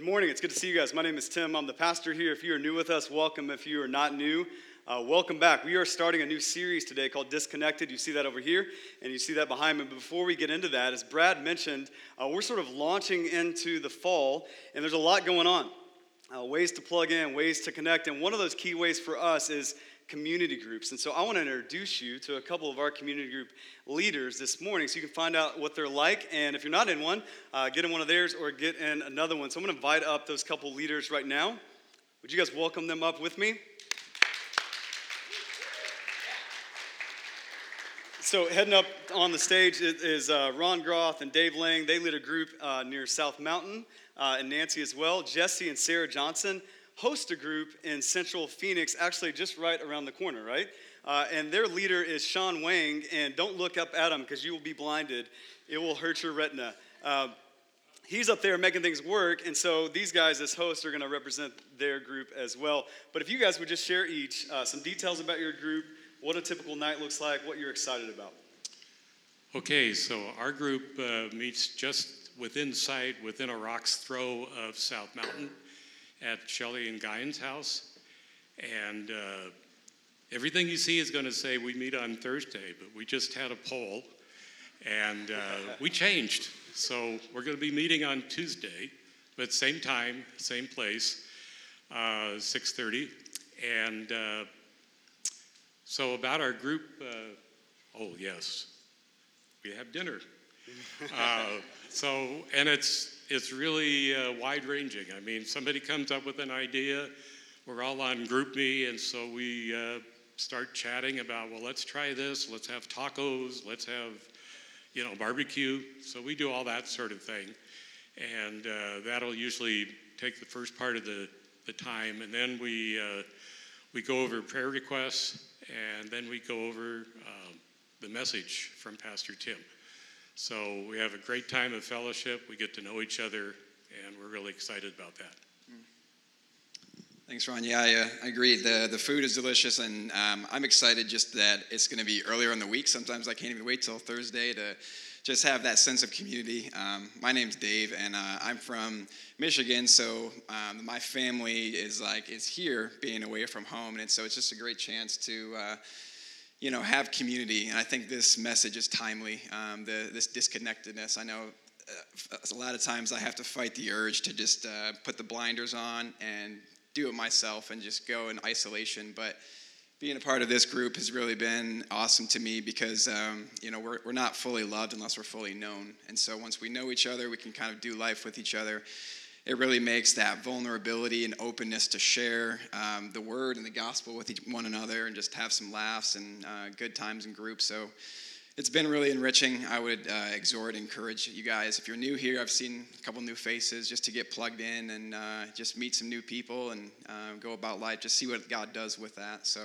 Good morning. It's good to see you guys. My name is Tim. I'm the pastor here. If you are new with us, welcome. If you are not new, uh, welcome back. We are starting a new series today called Disconnected. You see that over here, and you see that behind me. Before we get into that, as Brad mentioned, uh, we're sort of launching into the fall, and there's a lot going on. Uh, ways to plug in, ways to connect, and one of those key ways for us is community groups. And so I want to introduce you to a couple of our community group leaders this morning so you can find out what they're like. And if you're not in one, uh, get in one of theirs or get in another one. So I'm going to invite up those couple leaders right now. Would you guys welcome them up with me? So, heading up on the stage is uh, Ron Groth and Dave Lang. They lead a group uh, near South Mountain, uh, and Nancy as well. Jesse and Sarah Johnson host a group in central Phoenix, actually just right around the corner, right? Uh, and their leader is Sean Wang. And don't look up at him because you will be blinded. It will hurt your retina. Uh, he's up there making things work. And so these guys, as hosts, are going to represent their group as well. But if you guys would just share each uh, some details about your group, what a typical night looks like, what you're excited about. Okay, so our group uh, meets just within sight, within a rock's throw of South Mountain at Shelley and Guyon's house. And uh, everything you see is going to say we meet on Thursday, but we just had a poll and uh, we changed. So we're going to be meeting on Tuesday, but same time, same place, uh, 6:30. And uh, so about our group, uh, oh yes, we have dinner. Uh, so and it's it's really uh, wide ranging. I mean, somebody comes up with an idea, we're all on GroupMe, and so we uh, start chatting about, well, let's try this, let's have tacos, let's have, you know, barbecue. So we do all that sort of thing. And uh, that'll usually take the first part of the, the time, and then we, uh, we go over prayer requests, and then we go over um, the message from Pastor Tim. So we have a great time of fellowship. We get to know each other, and we're really excited about that. Thanks, Ron. Yeah, I, uh, I agree. The, the food is delicious, and um, I'm excited just that it's going to be earlier in the week. Sometimes I can't even wait till Thursday to just have that sense of community. Um, my name's Dave, and uh, I'm from Michigan, so um, my family is like is here, being away from home, and so it's just a great chance to. Uh, you know, have community. And I think this message is timely. Um, the, this disconnectedness. I know uh, a lot of times I have to fight the urge to just uh, put the blinders on and do it myself and just go in isolation. But being a part of this group has really been awesome to me because um, you know we're, we're not fully loved unless we're fully known and so once we know each other we can kind of do life with each other it really makes that vulnerability and openness to share um, the word and the gospel with each, one another and just have some laughs and uh, good times in groups. So it's been really enriching. I would uh, exhort, and encourage you guys. If you're new here, I've seen a couple new faces just to get plugged in and uh, just meet some new people and uh, go about life, just see what God does with that. So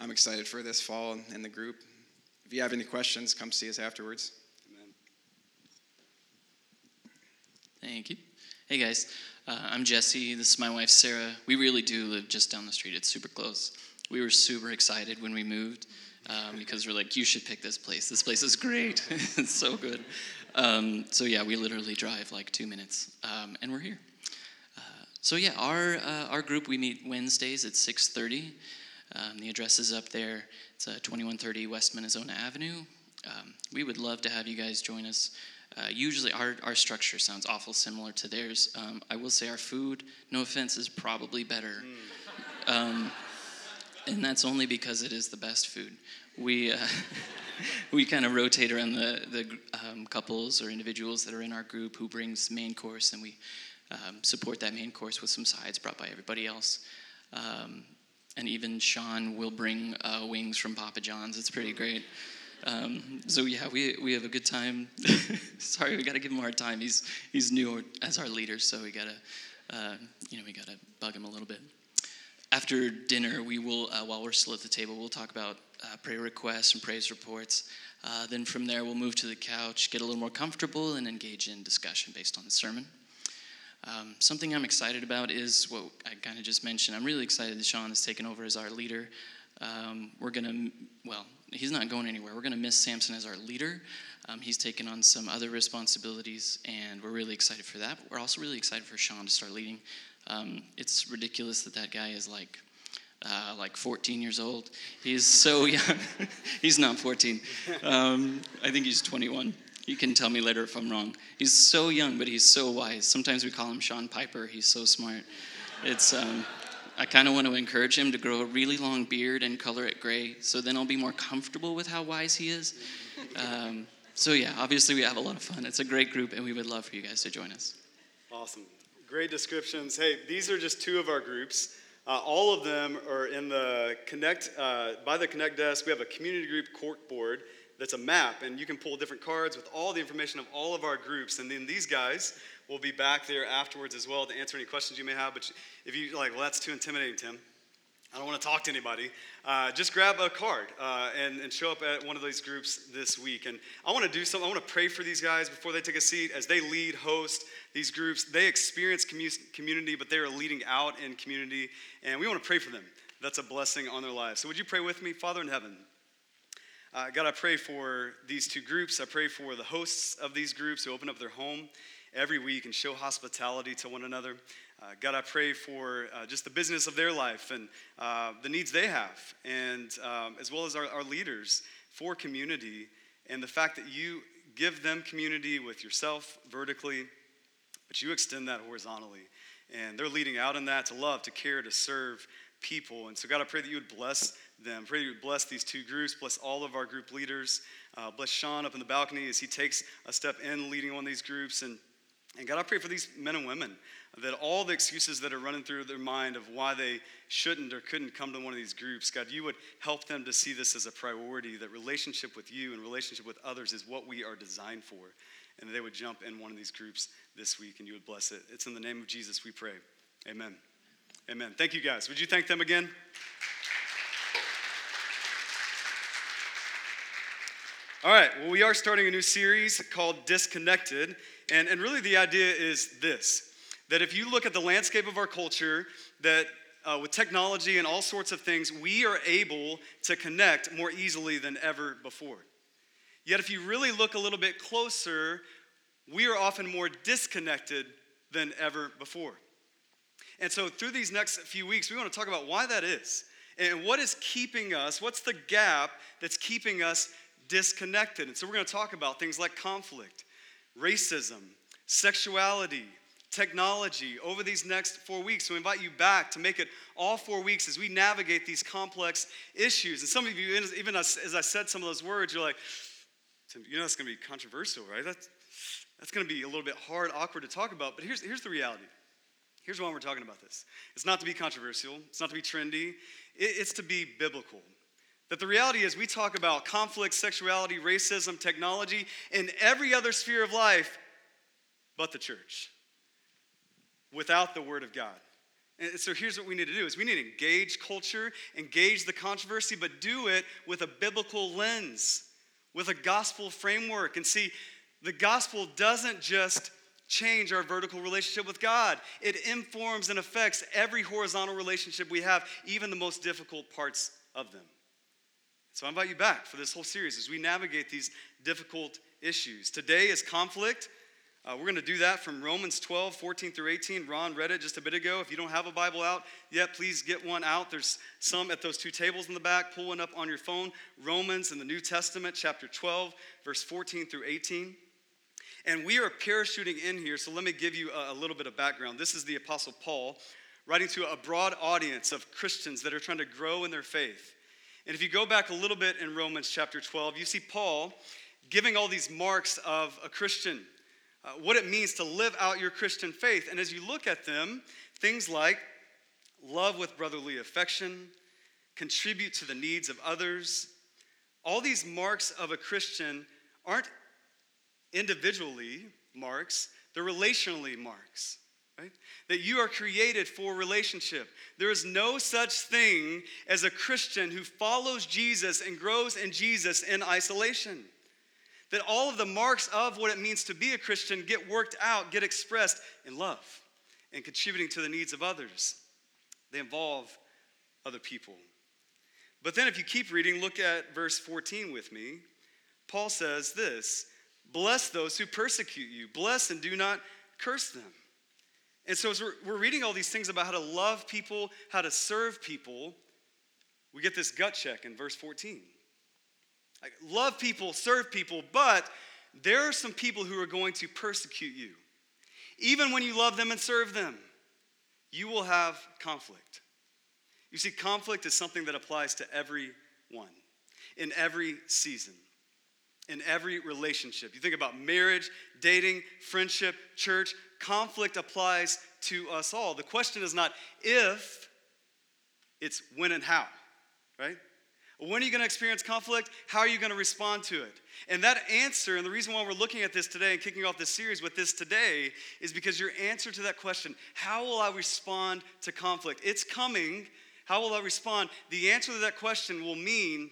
I'm excited for this fall and the group. If you have any questions, come see us afterwards. Amen. Thank you. Hey guys, uh, I'm Jesse. This is my wife Sarah. We really do live just down the street. It's super close. We were super excited when we moved um, because we're like, you should pick this place. This place is great. it's so good. Um, so yeah, we literally drive like two minutes, um, and we're here. Uh, so yeah, our uh, our group we meet Wednesdays at 6:30. Um, the address is up there. It's uh, 2130 West Minnesota Avenue. Um, we would love to have you guys join us. Uh, usually, our, our structure sounds awful similar to theirs. Um, I will say our food, no offense, is probably better. Mm. Um, and that's only because it is the best food. We, uh, we kind of rotate around the, the um, couples or individuals that are in our group who brings main course, and we um, support that main course with some sides brought by everybody else. Um, and even Sean will bring uh, wings from Papa John's. It's pretty great. Um, so yeah, we, we have a good time. Sorry, we got to give him a hard time. He's he's new as our leader, so we gotta uh, you know we gotta bug him a little bit. After dinner, we will uh, while we're still at the table, we'll talk about uh, prayer requests and praise reports. Uh, then from there, we'll move to the couch, get a little more comfortable, and engage in discussion based on the sermon. Um, something I'm excited about is what I kind of just mentioned. I'm really excited that Sean has taken over as our leader. Um, we're to, well, he's not going anywhere. We're going to miss Samson as our leader. Um, he's taken on some other responsibilities, and we're really excited for that. But we're also really excited for Sean to start leading. Um, it's ridiculous that that guy is like uh, like 14 years old. He's so young. he's not 14. Um, I think he's 21. You can tell me later if I'm wrong. He's so young, but he's so wise. Sometimes we call him Sean Piper. He's so smart. It's um, I kind of want to encourage him to grow a really long beard and color it gray, so then I'll be more comfortable with how wise he is. Um, so yeah, obviously we have a lot of fun. It's a great group, and we would love for you guys to join us. Awesome. Great descriptions. Hey, these are just two of our groups. Uh, all of them are in the Connect, uh, by the Connect desk. We have a community group cork board that's a map, and you can pull different cards with all the information of all of our groups. And then these guys will be back there afterwards as well to answer any questions you may have. But if you like, well, that's too intimidating, Tim. I don't want to talk to anybody. Uh, just grab a card uh, and, and show up at one of these groups this week. And I want to do something. I want to pray for these guys before they take a seat as they lead, host these groups. They experience commu- community, but they are leading out in community. And we want to pray for them. That's a blessing on their lives. So would you pray with me? Father in heaven, uh, God, I pray for these two groups. I pray for the hosts of these groups who open up their home every week and show hospitality to one another. Uh, God, I pray for uh, just the business of their life and uh, the needs they have, and um, as well as our, our leaders for community and the fact that you give them community with yourself vertically, but you extend that horizontally. And they're leading out in that to love, to care, to serve people. And so, God, I pray that you would bless them. Pray that you would bless these two groups, bless all of our group leaders. Uh, bless Sean up in the balcony as he takes a step in leading one of these groups. And, and God, I pray for these men and women that all the excuses that are running through their mind of why they shouldn't or couldn't come to one of these groups, God, you would help them to see this as a priority, that relationship with you and relationship with others is what we are designed for. And they would jump in one of these groups this week and you would bless it. It's in the name of Jesus we pray. Amen. Amen. Thank you guys. Would you thank them again? All right, well, we are starting a new series called Disconnected. And, and really, the idea is this that if you look at the landscape of our culture, that uh, with technology and all sorts of things, we are able to connect more easily than ever before. Yet, if you really look a little bit closer, we are often more disconnected than ever before. And so, through these next few weeks, we want to talk about why that is and what is keeping us, what's the gap that's keeping us disconnected. And so, we're going to talk about things like conflict, racism, sexuality, technology over these next four weeks. So we invite you back to make it all four weeks as we navigate these complex issues. And some of you, even as, as I said some of those words, you're like, you know, that's going to be controversial, right? That's, that's going to be a little bit hard, awkward to talk about. But here's, here's the reality. Here's why we're talking about this. It's not to be controversial, it's not to be trendy, it, it's to be biblical. That the reality is, we talk about conflict, sexuality, racism, technology, in every other sphere of life but the church without the Word of God. And so here's what we need to do is we need to engage culture, engage the controversy, but do it with a biblical lens, with a gospel framework. And see, the gospel doesn't just change our vertical relationship with God. It informs and affects every horizontal relationship we have, even the most difficult parts of them. So I invite you back for this whole series as we navigate these difficult issues. Today is conflict. Uh, we're going to do that from Romans 12, 14 through 18. Ron read it just a bit ago. If you don't have a Bible out yet, please get one out. There's some at those two tables in the back. Pull one up on your phone. Romans in the New Testament, chapter 12, verse 14 through 18. And we are parachuting in here, so let me give you a, a little bit of background. This is the Apostle Paul writing to a broad audience of Christians that are trying to grow in their faith. And if you go back a little bit in Romans chapter 12, you see Paul giving all these marks of a Christian uh, what it means to live out your Christian faith. And as you look at them, things like love with brotherly affection, contribute to the needs of others, all these marks of a Christian aren't individually marks, they're relationally marks. Right? That you are created for relationship. There is no such thing as a Christian who follows Jesus and grows in Jesus in isolation that all of the marks of what it means to be a Christian get worked out, get expressed in love and contributing to the needs of others. They involve other people. But then, if you keep reading, look at verse 14 with me. Paul says this Bless those who persecute you, bless and do not curse them. And so, as we're, we're reading all these things about how to love people, how to serve people, we get this gut check in verse 14. Like, love people, serve people, but there are some people who are going to persecute you. Even when you love them and serve them, you will have conflict. You see, conflict is something that applies to everyone in every season, in every relationship. You think about marriage, dating, friendship, church, conflict applies to us all. The question is not if, it's when and how, right? When are you going to experience conflict? How are you going to respond to it? And that answer, and the reason why we're looking at this today and kicking off this series with this today, is because your answer to that question, how will I respond to conflict? It's coming. How will I respond? The answer to that question will mean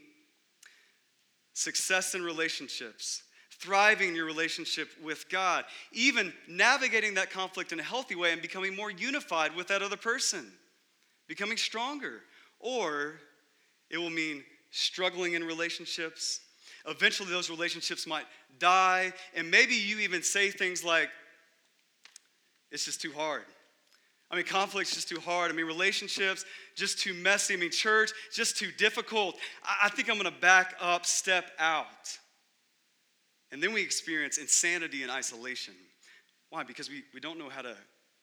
success in relationships, thriving in your relationship with God, even navigating that conflict in a healthy way and becoming more unified with that other person, becoming stronger. Or it will mean struggling in relationships. Eventually, those relationships might die, and maybe you even say things like, It's just too hard. I mean, conflict's just too hard. I mean, relationships, just too messy. I mean, church, just too difficult. I, I think I'm gonna back up, step out. And then we experience insanity and isolation. Why? Because we, we don't know how to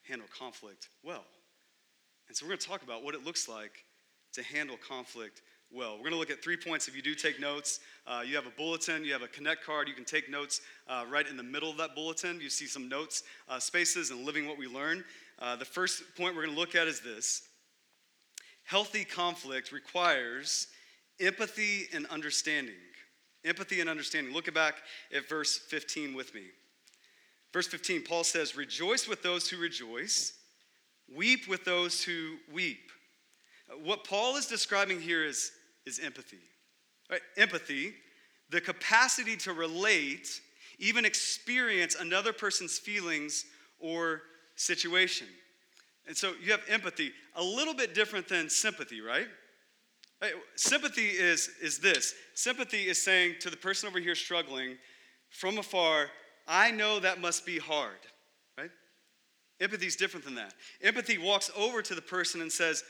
handle conflict well. And so we're gonna talk about what it looks like to handle conflict well. We're going to look at three points. If you do take notes, uh, you have a bulletin, you have a connect card, you can take notes uh, right in the middle of that bulletin. You see some notes, uh, spaces, and living what we learn. Uh, the first point we're going to look at is this healthy conflict requires empathy and understanding. Empathy and understanding. Look back at verse 15 with me. Verse 15, Paul says, Rejoice with those who rejoice, weep with those who weep. What Paul is describing here is is empathy. Right? Empathy, the capacity to relate, even experience another person's feelings or situation. And so you have empathy, a little bit different than sympathy, right? right? Sympathy is, is this sympathy is saying to the person over here struggling from afar, I know that must be hard, right? Empathy is different than that. Empathy walks over to the person and says,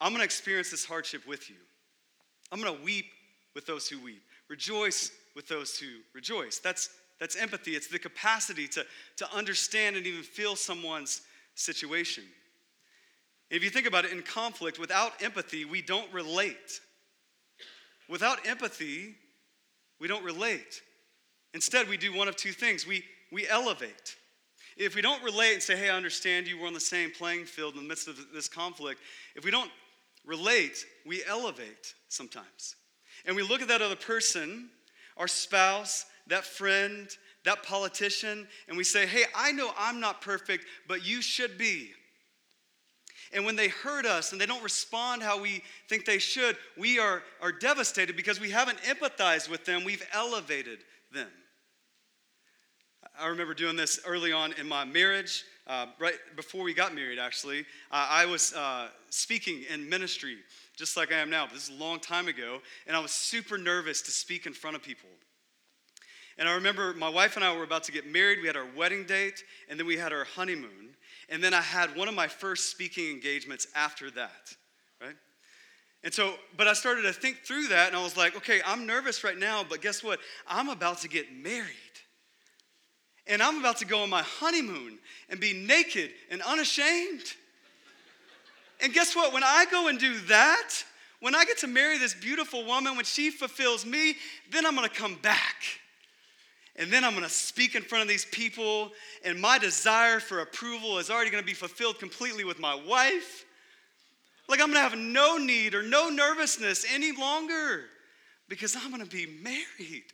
I'm to experience this hardship with you. I'm going to weep with those who weep, rejoice with those who rejoice. That's, that's empathy. It's the capacity to, to understand and even feel someone's situation. If you think about it, in conflict, without empathy, we don't relate. Without empathy, we don't relate. Instead, we do one of two things we, we elevate. If we don't relate and say, hey, I understand you, we're on the same playing field in the midst of this conflict, if we don't relate, we elevate sometimes. And we look at that other person, our spouse, that friend, that politician, and we say, hey, I know I'm not perfect, but you should be. And when they hurt us and they don't respond how we think they should, we are, are devastated because we haven't empathized with them, we've elevated them. I remember doing this early on in my marriage, uh, right before we got married, actually. Uh, I was uh, speaking in ministry, just like I am now, but this is a long time ago, and I was super nervous to speak in front of people. And I remember my wife and I were about to get married. We had our wedding date, and then we had our honeymoon. And then I had one of my first speaking engagements after that, right? And so, but I started to think through that, and I was like, okay, I'm nervous right now, but guess what? I'm about to get married and I'm about to go on my honeymoon and be naked and unashamed. And guess what? When I go and do that, when I get to marry this beautiful woman, when she fulfills me, then I'm gonna come back. And then I'm gonna speak in front of these people, and my desire for approval is already gonna be fulfilled completely with my wife. Like I'm gonna have no need or no nervousness any longer because I'm gonna be married.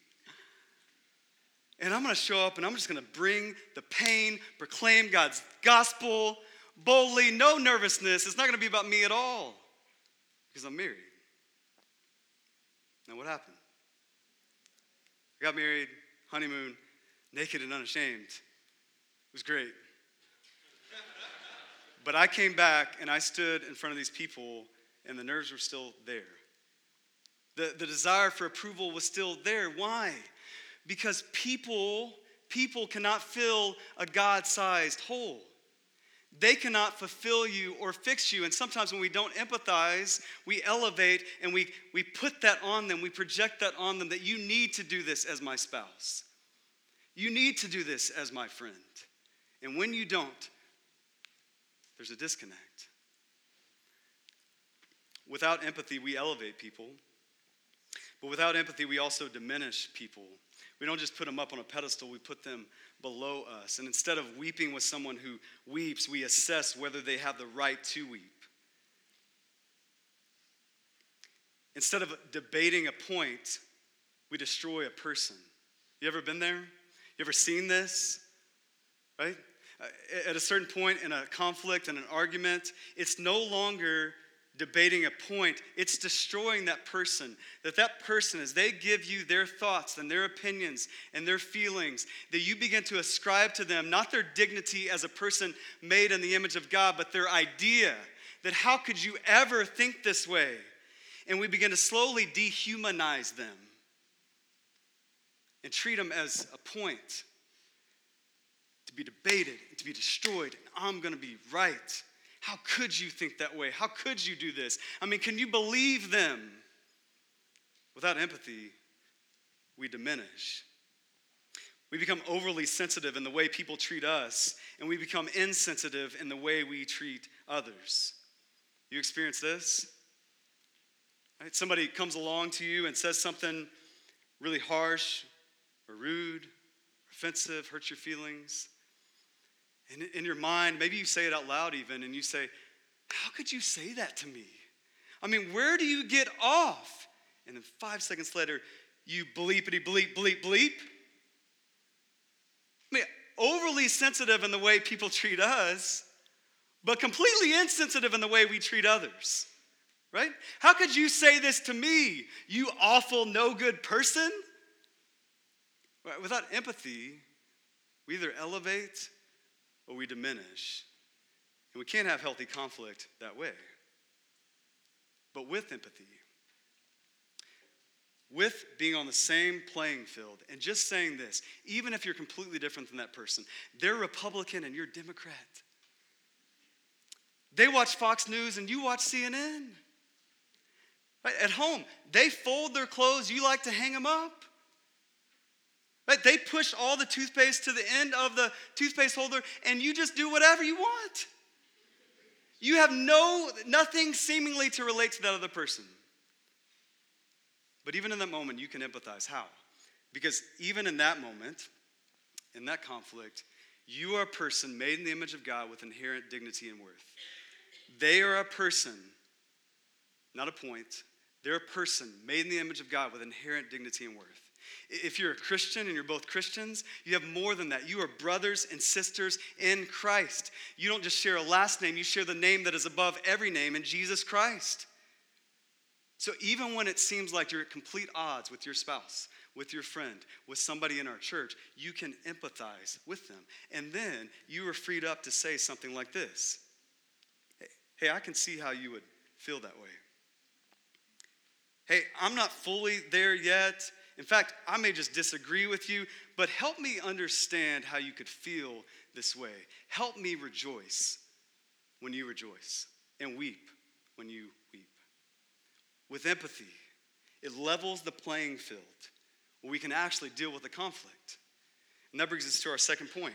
And I'm going to show up and I'm just going to bring the pain, proclaim God's gospel boldly, no nervousness. It's not going to be about me at all because I'm married. Now, what happened? I got married, honeymoon, naked and unashamed. It was great. but I came back and I stood in front of these people, and the nerves were still there. The, the desire for approval was still there. Why? Because people, people cannot fill a God-sized hole. They cannot fulfill you or fix you. And sometimes when we don't empathize, we elevate and we, we put that on them, we project that on them that you need to do this as my spouse. You need to do this as my friend. And when you don't, there's a disconnect. Without empathy, we elevate people. But without empathy, we also diminish people. We don't just put them up on a pedestal, we put them below us. And instead of weeping with someone who weeps, we assess whether they have the right to weep. Instead of debating a point, we destroy a person. You ever been there? You ever seen this? Right? Uh, at a certain point in a conflict and an argument, it's no longer debating a point it's destroying that person. That that person as they give you their thoughts and their opinions and their feelings that you begin to ascribe to them not their dignity as a person made in the image of god but their idea that how could you ever think this way? And we begin to slowly dehumanize them and treat them as a point to be debated and to be destroyed. And i'm going to be right how could you think that way? How could you do this? I mean, can you believe them? Without empathy, we diminish. We become overly sensitive in the way people treat us, and we become insensitive in the way we treat others. You experience this? Right? Somebody comes along to you and says something really harsh or rude, offensive, hurts your feelings. And in your mind, maybe you say it out loud even, and you say, How could you say that to me? I mean, where do you get off? And then five seconds later, you bleepity bleep, bleep, bleep. I mean, overly sensitive in the way people treat us, but completely insensitive in the way we treat others. Right? How could you say this to me, you awful, no good person? Without empathy, we either elevate or we diminish. And we can't have healthy conflict that way. But with empathy, with being on the same playing field, and just saying this, even if you're completely different than that person, they're Republican and you're Democrat. They watch Fox News and you watch CNN. At home, they fold their clothes, you like to hang them up. Right? They push all the toothpaste to the end of the toothpaste holder and you just do whatever you want. You have no nothing seemingly to relate to that other person. But even in that moment, you can empathize. How? Because even in that moment, in that conflict, you are a person made in the image of God with inherent dignity and worth. They are a person, not a point. They're a person made in the image of God with inherent dignity and worth. If you're a Christian and you're both Christians, you have more than that. You are brothers and sisters in Christ. You don't just share a last name, you share the name that is above every name in Jesus Christ. So even when it seems like you're at complete odds with your spouse, with your friend, with somebody in our church, you can empathize with them. And then you are freed up to say something like this Hey, I can see how you would feel that way. Hey, I'm not fully there yet. In fact, I may just disagree with you, but help me understand how you could feel this way. Help me rejoice when you rejoice and weep when you weep. With empathy, it levels the playing field where we can actually deal with the conflict. And that brings us to our second point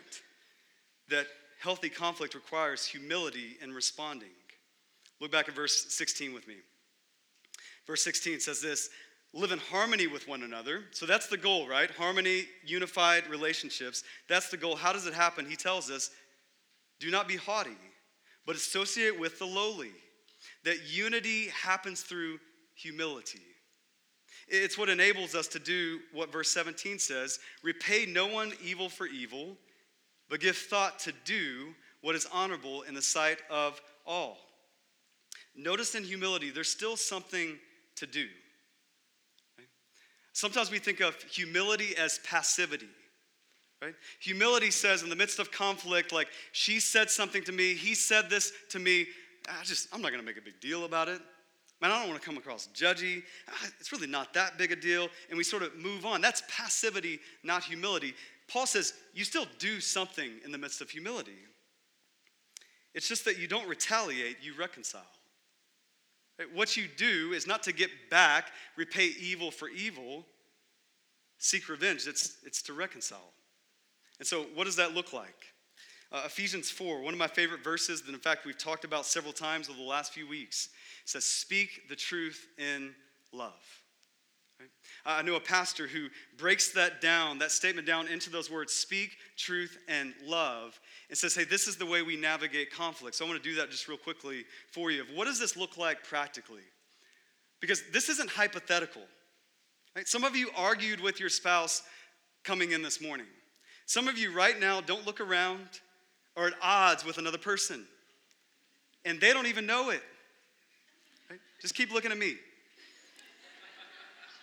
that healthy conflict requires humility in responding. Look back at verse 16 with me. Verse 16 says this live in harmony with one another. So that's the goal, right? Harmony, unified relationships. That's the goal. How does it happen? He tells us do not be haughty, but associate with the lowly. That unity happens through humility. It's what enables us to do what verse 17 says repay no one evil for evil, but give thought to do what is honorable in the sight of all. Notice in humility, there's still something to do. Sometimes we think of humility as passivity. Right? Humility says in the midst of conflict, like she said something to me, he said this to me. I just, I'm not gonna make a big deal about it. Man, I don't want to come across judgy. Ah, it's really not that big a deal. And we sort of move on. That's passivity, not humility. Paul says you still do something in the midst of humility. It's just that you don't retaliate, you reconcile. What you do is not to get back, repay evil for evil, seek revenge. It's, it's to reconcile. And so, what does that look like? Uh, Ephesians 4, one of my favorite verses that, in fact, we've talked about several times over the last few weeks, says, Speak the truth in love. Right? I know a pastor who breaks that down, that statement down into those words, speak truth and love, and says, Hey, this is the way we navigate conflict. So I want to do that just real quickly for you. What does this look like practically? Because this isn't hypothetical. Right? Some of you argued with your spouse coming in this morning. Some of you right now don't look around are at odds with another person, and they don't even know it. Right? Just keep looking at me.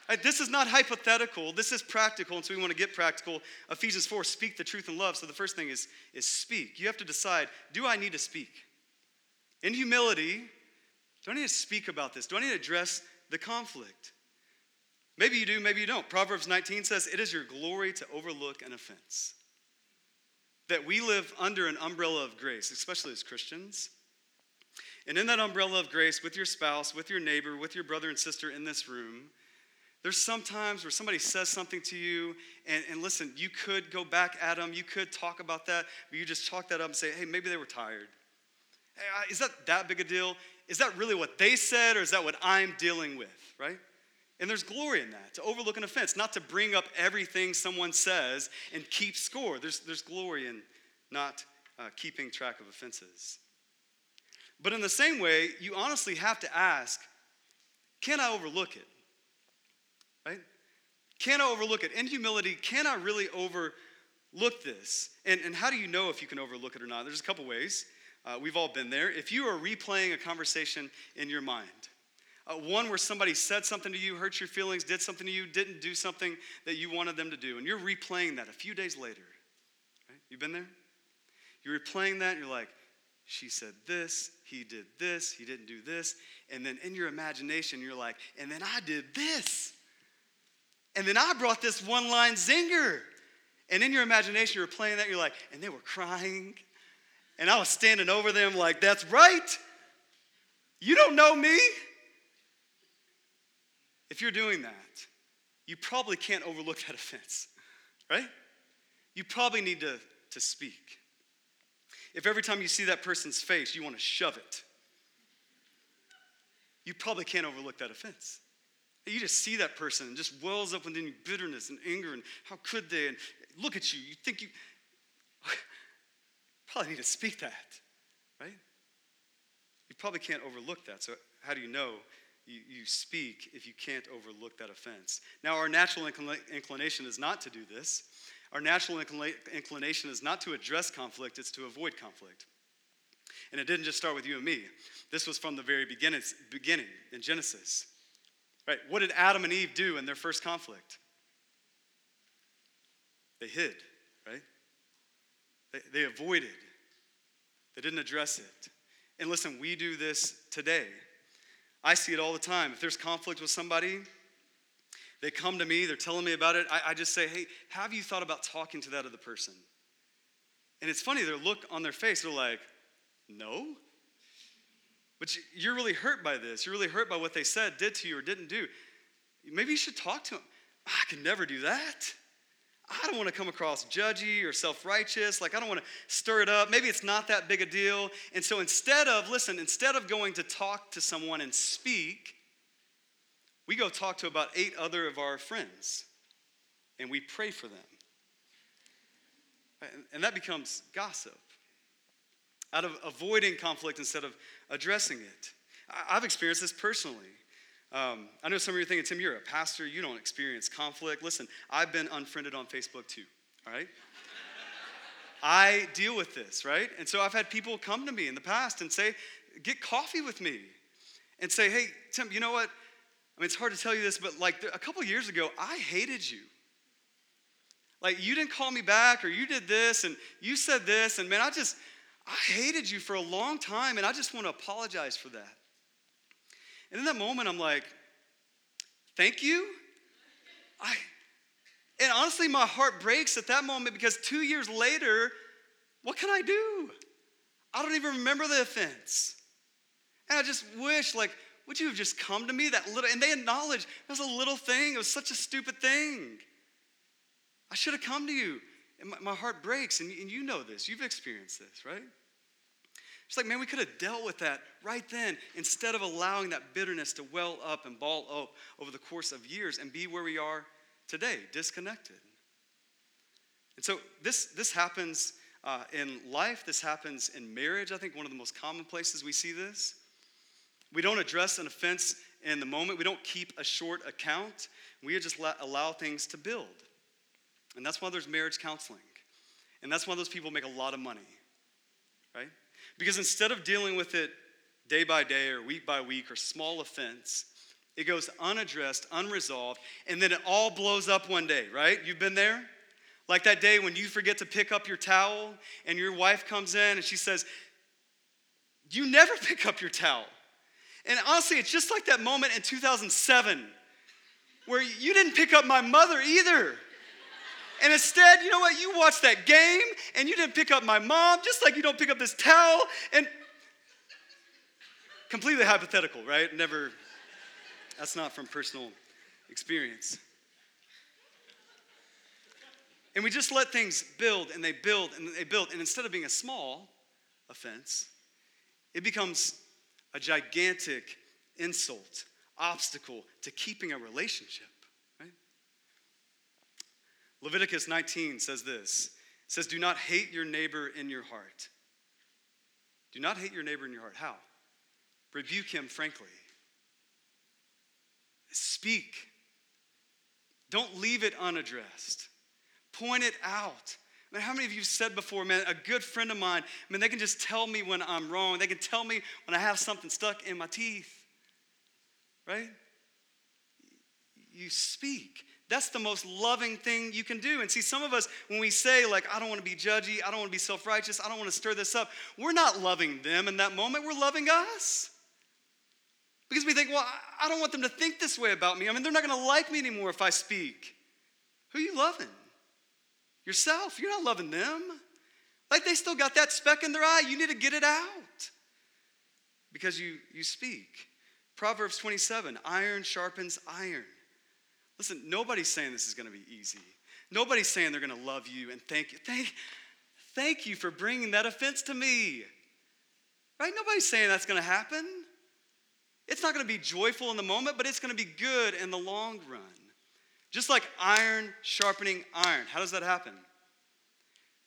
Right, this is not hypothetical. This is practical, and so we want to get practical. Ephesians 4, speak the truth in love. So the first thing is, is speak. You have to decide, do I need to speak? In humility, do I need to speak about this? Do I need to address the conflict? Maybe you do, maybe you don't. Proverbs 19 says, It is your glory to overlook an offense that we live under an umbrella of grace, especially as Christians. And in that umbrella of grace, with your spouse, with your neighbor, with your brother and sister in this room, there's sometimes where somebody says something to you, and, and listen, you could go back at them, you could talk about that, but you just chalk that up and say, hey, maybe they were tired. Hey, is that that big a deal? Is that really what they said, or is that what I'm dealing with, right? And there's glory in that, to overlook an offense, not to bring up everything someone says and keep score. There's, there's glory in not uh, keeping track of offenses. But in the same way, you honestly have to ask can I overlook it? Right? Can I overlook it? In humility, can I really overlook this? And, and how do you know if you can overlook it or not? There's a couple ways. Uh, we've all been there. If you are replaying a conversation in your mind, uh, one where somebody said something to you, hurt your feelings, did something to you, didn't do something that you wanted them to do, and you're replaying that a few days later. Right? You been there? You're replaying that, and you're like, she said this, he did this, he didn't do this. And then in your imagination, you're like, and then I did this. And then I brought this one line zinger. And in your imagination, you're playing that, you're like, and they were crying. And I was standing over them like, that's right. You don't know me. If you're doing that, you probably can't overlook that offense, right? You probably need to, to speak. If every time you see that person's face, you want to shove it, you probably can't overlook that offense. You just see that person and just wells up within you bitterness and anger and how could they? And look at you. You think you probably need to speak that, right? You probably can't overlook that. So, how do you know you, you speak if you can't overlook that offense. Now, our natural inclination is not to do this. Our natural inclination is not to address conflict, it's to avoid conflict. And it didn't just start with you and me. This was from the very beginning, beginning in Genesis. Right? What did Adam and Eve do in their first conflict? They hid, right? They, they avoided. They didn't address it. And listen, we do this today. I see it all the time. If there's conflict with somebody, they come to me, they're telling me about it. I, I just say, hey, have you thought about talking to that other person? And it's funny, their look on their face, they're like, no. But you're really hurt by this. You're really hurt by what they said, did to you, or didn't do. Maybe you should talk to them. I can never do that. I don't want to come across judgy or self righteous. Like, I don't want to stir it up. Maybe it's not that big a deal. And so instead of, listen, instead of going to talk to someone and speak, we go talk to about eight other of our friends and we pray for them. And that becomes gossip out of avoiding conflict instead of addressing it. I've experienced this personally. Um, I know some of you are thinking, Tim, you're a pastor, you don't experience conflict. Listen, I've been unfriended on Facebook too, all right? I deal with this, right? And so I've had people come to me in the past and say, get coffee with me and say, hey, Tim, you know what? I mean, it's hard to tell you this, but like a couple years ago, I hated you. Like, you didn't call me back, or you did this, and you said this, and man, I just, I hated you for a long time, and I just want to apologize for that. And in that moment, I'm like, thank you? I, and honestly, my heart breaks at that moment because two years later, what can I do? I don't even remember the offense. And I just wish, like, would you have just come to me that little? And they acknowledged it was a little thing. It was such a stupid thing. I should have come to you. And my, my heart breaks. And, and you know this. You've experienced this, right? It's like, man, we could have dealt with that right then instead of allowing that bitterness to well up and ball up over the course of years and be where we are today, disconnected. And so this, this happens uh, in life, this happens in marriage. I think one of the most common places we see this. We don't address an offense in the moment, we don't keep a short account. We just allow things to build. And that's why there's marriage counseling. And that's why those people make a lot of money, right? Because instead of dealing with it day by day or week by week or small offense, it goes unaddressed, unresolved, and then it all blows up one day, right? You've been there? Like that day when you forget to pick up your towel and your wife comes in and she says, You never pick up your towel. And honestly, it's just like that moment in 2007 where you didn't pick up my mother either. And instead, you know what? You watched that game and you didn't pick up my mom, just like you don't pick up this towel. And completely hypothetical, right? Never, that's not from personal experience. And we just let things build and they build and they build. And instead of being a small offense, it becomes a gigantic insult, obstacle to keeping a relationship. Leviticus 19 says this. It says, Do not hate your neighbor in your heart. Do not hate your neighbor in your heart. How? Rebuke him frankly. Speak. Don't leave it unaddressed. Point it out. Man, how many of you said before, man, a good friend of mine, I mean, they can just tell me when I'm wrong. They can tell me when I have something stuck in my teeth. Right? You speak. That's the most loving thing you can do. And see, some of us, when we say, like, I don't want to be judgy, I don't want to be self righteous, I don't want to stir this up, we're not loving them in that moment, we're loving us. Because we think, well, I don't want them to think this way about me. I mean, they're not going to like me anymore if I speak. Who are you loving? Yourself. You're not loving them. Like they still got that speck in their eye. You need to get it out because you, you speak. Proverbs 27 iron sharpens iron. Listen, nobody's saying this is going to be easy. Nobody's saying they're going to love you and thank you. Thank, thank you for bringing that offense to me. Right? Nobody's saying that's going to happen. It's not going to be joyful in the moment, but it's going to be good in the long run. Just like iron sharpening iron. How does that happen?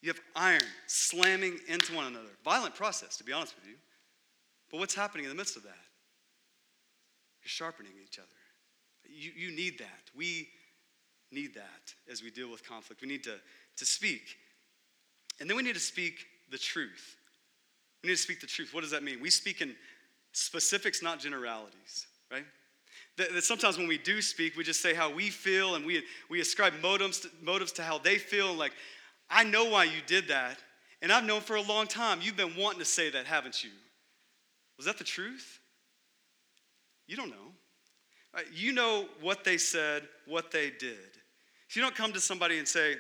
You have iron slamming into one another. Violent process, to be honest with you. But what's happening in the midst of that? You're sharpening each other. You, you need that. We need that as we deal with conflict. We need to, to speak. And then we need to speak the truth. We need to speak the truth. What does that mean? We speak in specifics, not generalities, right? That, that, sometimes when we do speak, we just say how we feel and we, we ascribe motives to, motives to how they feel. Like, I know why you did that. And I've known for a long time you've been wanting to say that, haven't you? Was that the truth? You don't know. Uh, you know what they said, what they did. If you don't come to somebody and say,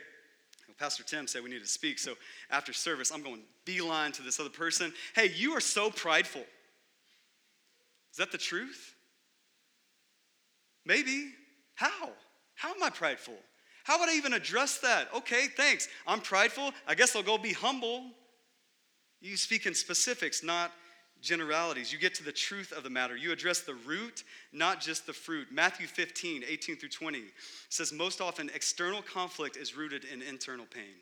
well, Pastor Tim said we need to speak, so after service, I'm going beeline to this other person. Hey, you are so prideful. Is that the truth? Maybe. How? How am I prideful? How would I even address that? Okay, thanks. I'm prideful. I guess I'll go be humble. You speak in specifics, not generalities. You get to the truth of the matter. You address the root, not just the fruit. Matthew 15, 18 through 20 says most often external conflict is rooted in internal pain.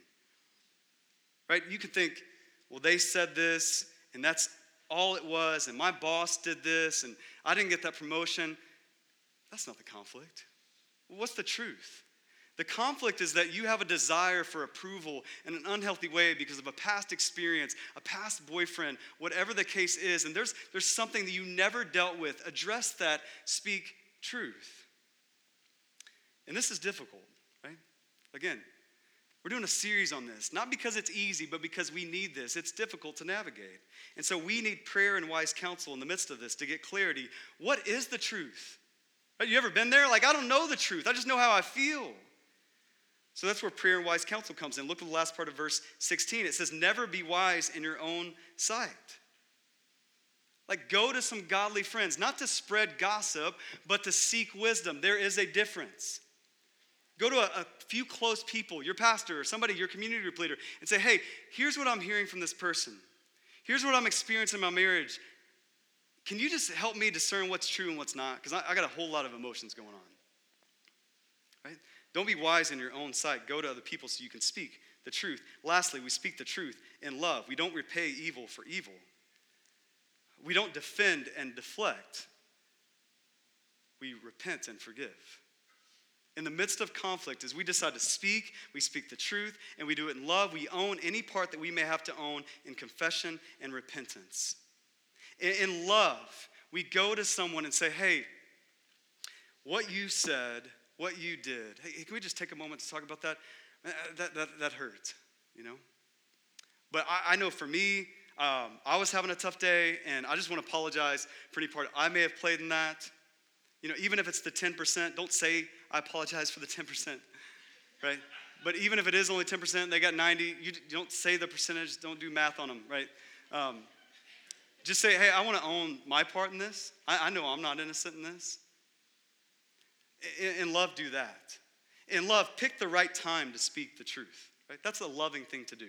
Right? You could think, well, they said this, and that's all it was, and my boss did this, and I didn't get that promotion. That's not the conflict. What's the truth? The conflict is that you have a desire for approval in an unhealthy way because of a past experience, a past boyfriend, whatever the case is, and there's, there's something that you never dealt with. Address that, speak truth. And this is difficult, right? Again, We're doing a series on this, not because it's easy, but because we need this. It's difficult to navigate. And so we need prayer and wise counsel in the midst of this to get clarity. What is the truth? Have you ever been there? Like, I don't know the truth, I just know how I feel. So that's where prayer and wise counsel comes in. Look at the last part of verse 16. It says, Never be wise in your own sight. Like, go to some godly friends, not to spread gossip, but to seek wisdom. There is a difference. Go to a, a, few close people, your pastor or somebody, your community group leader, and say, hey, here's what I'm hearing from this person. Here's what I'm experiencing in my marriage. Can you just help me discern what's true and what's not? Because I, I got a whole lot of emotions going on. Right? Don't be wise in your own sight. Go to other people so you can speak the truth. Lastly, we speak the truth in love. We don't repay evil for evil. We don't defend and deflect. We repent and forgive in the midst of conflict, as we decide to speak, we speak the truth, and we do it in love, we own any part that we may have to own in confession and repentance. In, love, we go to someone and say, hey, what you said, what you did, hey, can we just take a moment to talk about that? Uh, that, that, that hurt, you know? But I, I know for me, um, I was having a tough day, and I just want to apologize for any part I may have played in that. You know, even if it's the 10%, don't say I apologize for the 10%, right? But even if it is only 10%, they got 90, you don't say the percentage, don't do math on them, right? Um, just say, hey, I want to own my part in this. I, I know I'm not innocent in this. In, love, do that. In love, pick the right time to speak the truth, right? That's a loving thing to do.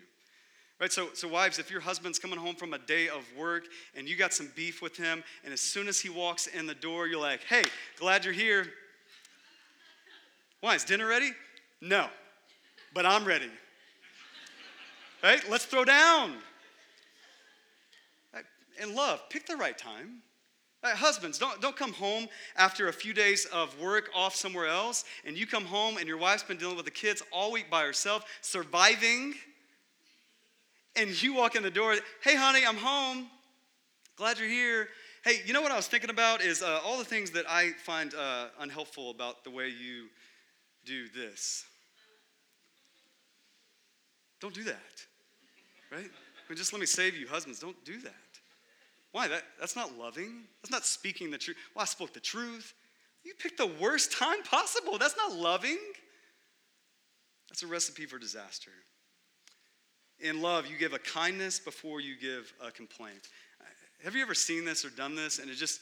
Right, so, so wives, if your husband's coming home from a day of work and you got some beef with him, and as soon as he walks in the door, you're like, hey, glad you're here. Why? Is dinner ready? No. But I'm ready. Right? Let's throw down. In love, pick the right time. Husbands, don't, don't come home after a few days of work off somewhere else, and you come home and your wife's been dealing with the kids all week by herself, surviving, and you walk in the door, hey, honey, I'm home. Glad you're here. Hey, you know what I was thinking about is uh, all the things that I find uh, unhelpful about the way you do this. Don't do that, right? I mean, just let me save you, husbands. Don't do that. Why? That, that's not loving. That's not speaking the truth. Well, I spoke the truth. You picked the worst time possible. That's not loving. That's a recipe for disaster. In love, you give a kindness before you give a complaint. Have you ever seen this or done this? And it just,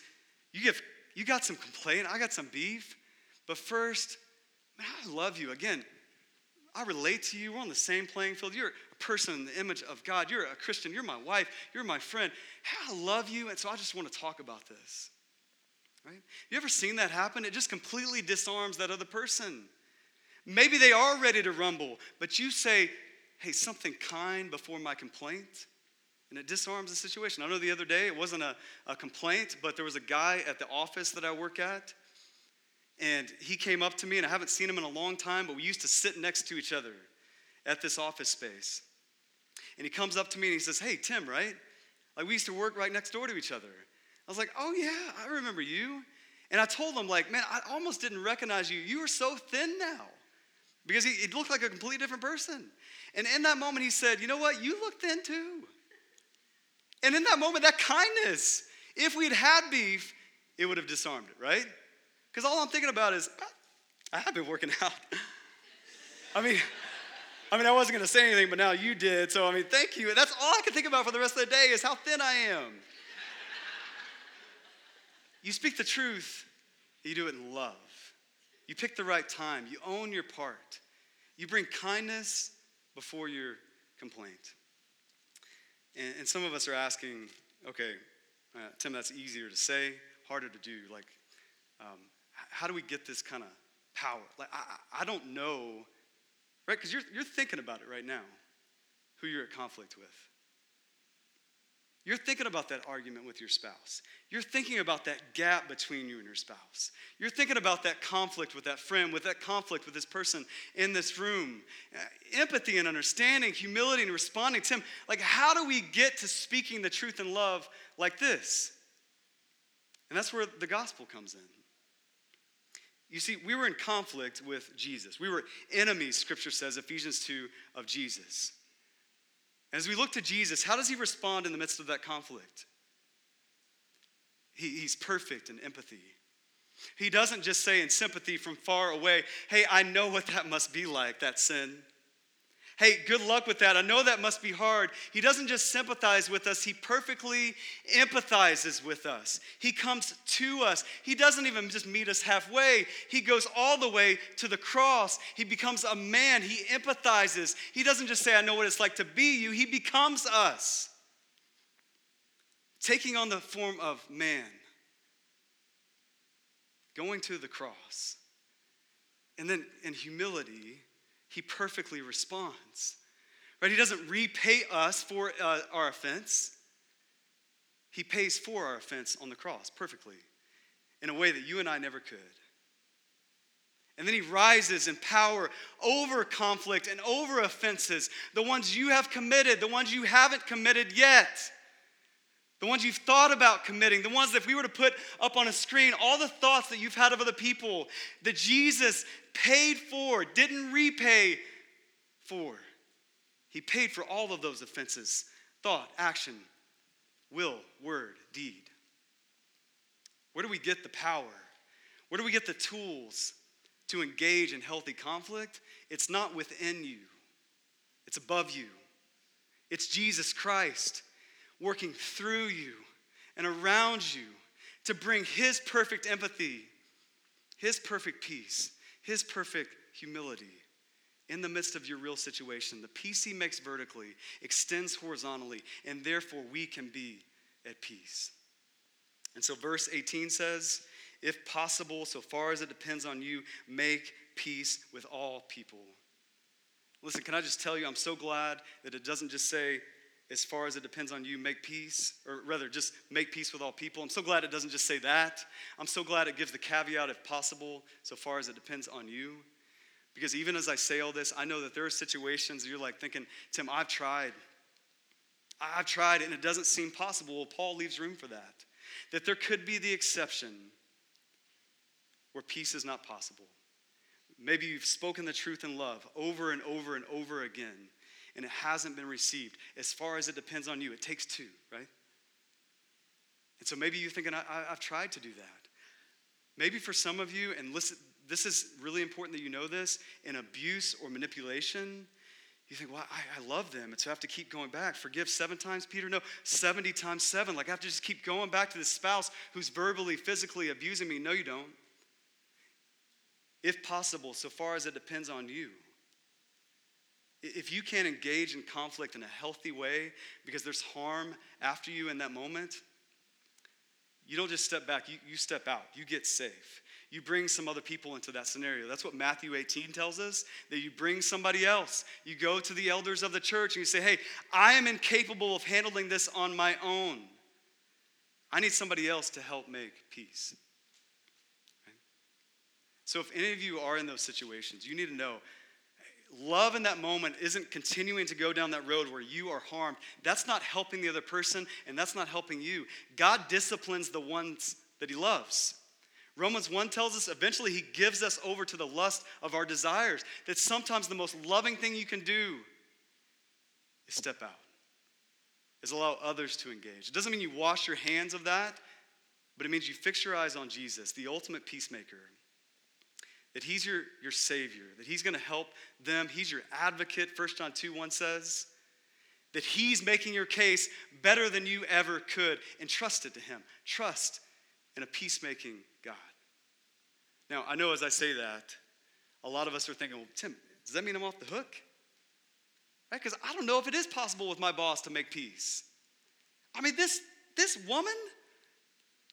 you give, you got some complaint, I got some beef, but first, Man, I love you. Again, I relate to you. We're on the same playing field. You're a person in the image of God. You're a Christian. You're my wife. You're my friend. Hey, I love you. And so I just want to talk about this. Right? You ever seen that happen? It just completely disarms that other person. Maybe they are ready to rumble, but you say, hey, something kind before my complaint, and it disarms the situation. I know the other day it wasn't a, a complaint, but there was a guy at the office that I work at and he came up to me, and I haven't seen him in a long time, but we used to sit next to each other at this office space. And he comes up to me and he says, Hey, Tim, right? Like, we used to work right next door to each other. I was like, Oh, yeah, I remember you. And I told him, like, man, I almost didn't recognize you. You are so thin now. Because he, he looked like a completely different person. And in that moment, he said, You know what? You look thin too. And in that moment, that kindness, if we'd had beef, it would have disarmed it, right? Because all I'm thinking about is, I have been working out. I mean, I mean, I wasn't going to say anything, but now you did. So, I mean, thank you. That's all I can think about for the rest of the day is how thin I am. you speak the truth, you do it in love. You pick the right time, you own your part. You bring kindness before your complaint. And, and some of us are asking, okay, uh, Tim, that's easier to say, harder to do. Like, um, how do we get this kind of power? Like, I, I don't know, right? Because you're, you're thinking about it right now, who you're at conflict with. You're thinking about that argument with your spouse. You're thinking about that gap between you and your spouse. You're thinking about that conflict with that friend, with that conflict with this person in this room. Uh, empathy and understanding, humility and responding. Tim, like, how do we get to speaking the truth in love like this? And that's where the gospel comes in. You see, we were in conflict with Jesus. We were enemies, scripture says, Ephesians 2, of Jesus. And As we look to Jesus, how does he respond in the midst of that conflict? He, he's perfect in empathy. He doesn't just say in sympathy from far away, Hey, I know what that must be like, that sin. Hey, good luck with that. I know that must be hard. He doesn't just sympathize with us, he perfectly empathizes with us. He comes to us. He doesn't even just meet us halfway, he goes all the way to the cross. He becomes a man. He empathizes. He doesn't just say, I know what it's like to be you, he becomes us, taking on the form of man, going to the cross. And then in humility, he perfectly responds. Right? He doesn't repay us for uh, our offense. He pays for our offense on the cross perfectly in a way that you and I never could. And then he rises in power over conflict and over offenses, the ones you have committed, the ones you haven't committed yet, the ones you've thought about committing, the ones that if we were to put up on a screen, all the thoughts that you've had of other people that Jesus paid for, didn't repay for. He paid for all of those offenses thought, action, will, word, deed. Where do we get the power? Where do we get the tools to engage in healthy conflict? It's not within you, it's above you. It's Jesus Christ working through you and around you to bring His perfect empathy, His perfect peace, his perfect humility in the midst of your real situation. The peace he makes vertically extends horizontally, and therefore we can be at peace. And so, verse 18 says, If possible, so far as it depends on you, make peace with all people. Listen, can I just tell you, I'm so glad that it doesn't just say, as far as it depends on you, make peace, or rather, just make peace with all people. I'm so glad it doesn't just say that. I'm so glad it gives the caveat, if possible, so far as it depends on you. Because even as I say all this, I know that there are situations you're like thinking, Tim, I've tried. I've tried, and it doesn't seem possible. Well, Paul leaves room for that. That there could be the exception where peace is not possible. Maybe you've spoken the truth in love over and over and over again and it hasn't been received. As far as it depends on you, it takes two, right? And so maybe you're thinking, I, have tried to do that. Maybe for some of you, and listen, this is really important that you know this, in abuse or manipulation, you think, well, I, I love them, and so I have to keep going back. Forgive seven times, Peter? No, 70 times seven. Like I have to just keep going back to the spouse who's verbally, physically abusing me. No, you don't. If possible, so far as it depends on you, if you can't engage in conflict in a healthy way because there's harm after you in that moment, you don't just step back, you, you step out, you get safe. You bring some other people into that scenario. That's what Matthew 18 tells us that you bring somebody else. You go to the elders of the church and you say, Hey, I am incapable of handling this on my own. I need somebody else to help make peace. Right? So, if any of you are in those situations, you need to know love in that moment isn't continuing to go down that road where you are harmed. That's not helping the other person, and that's not helping you. God disciplines the ones that He loves. Romans 1 tells us eventually He gives us over to the lust of our desires. That sometimes the most loving thing you can do is step out, is allow others to engage. It doesn't mean you wash your hands of that, but it means you fix your eyes on Jesus, the ultimate peacemaker that he's your, your savior, that he's going to help them. He's your advocate, 1 John 2 1 says. That he's making your case better than you ever could. And trust it to him. Trust in a peacemaking God. Now, I know as I say that, a lot of us are thinking, well, Tim, does that mean I'm off the hook? Right? Because I don't know if it is possible with my boss to make peace. I mean, this, this woman,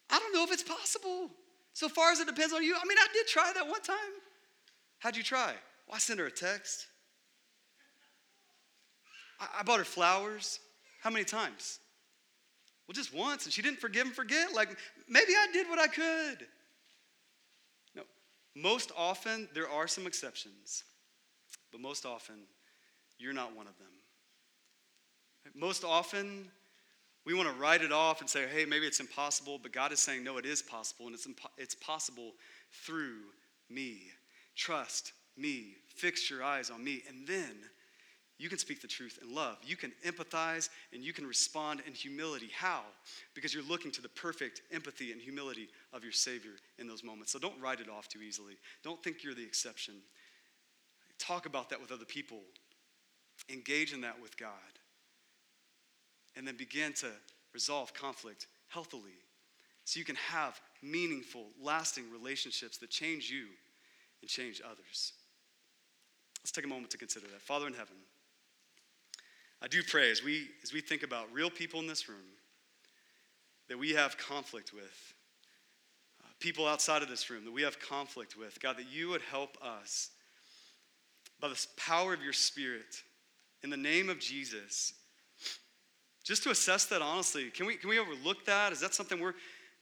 I don't know if it's possible. So far as it depends on you, I mean, I did try that one time. How'd you try? Well, I sent her a text. I, I bought her flowers. How many times? Well, just once, and she didn't forgive and forget. Like, maybe I did what I could. No, most often, there are some exceptions, but most often, you're not one of them. Most often, we want to write it off and say, hey, maybe it's impossible, but God is saying, no, it is possible, and it's, impo- it's possible through me. Trust me. Fix your eyes on me. And then you can speak the truth in love. You can empathize and you can respond in humility. How? Because you're looking to the perfect empathy and humility of your Savior in those moments. So don't write it off too easily. Don't think you're the exception. Talk about that with other people. Engage in that with God. And then begin to resolve conflict healthily so you can have meaningful, lasting relationships that change you and change others. Let's take a moment to consider that. Father in heaven, I do pray as we, as we think about real people in this room that we have conflict with, uh, people outside of this room that we have conflict with, God, that you would help us by the power of your Spirit in the name of Jesus. Just to assess that honestly, can we, can we overlook that? Is that something we're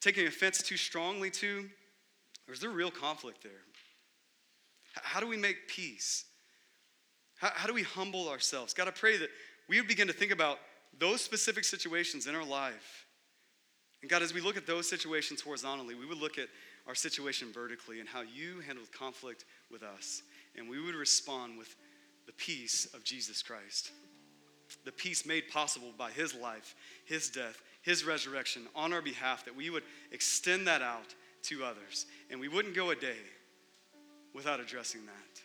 taking offense too strongly to? Or is there real conflict there? How do we make peace? How, how do we humble ourselves? God, I pray that we would begin to think about those specific situations in our life. And God, as we look at those situations horizontally, we would look at our situation vertically and how you handled conflict with us. And we would respond with the peace of Jesus Christ. The peace made possible by his life, his death, his resurrection on our behalf, that we would extend that out to others. And we wouldn't go a day without addressing that.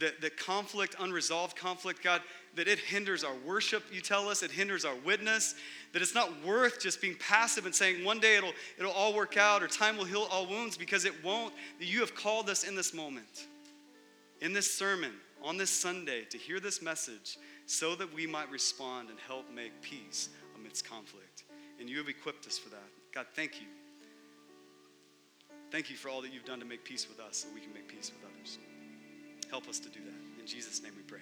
That, that conflict, unresolved conflict, God, that it hinders our worship, you tell us, it hinders our witness, that it's not worth just being passive and saying one day it'll, it'll all work out or time will heal all wounds because it won't. That you have called us in this moment, in this sermon, on this Sunday, to hear this message so that we might respond and help make peace amidst conflict. And you have equipped us for that. God, thank you. Thank you for all that you've done to make peace with us so we can make peace with others. Help us to do that. In Jesus' name we pray.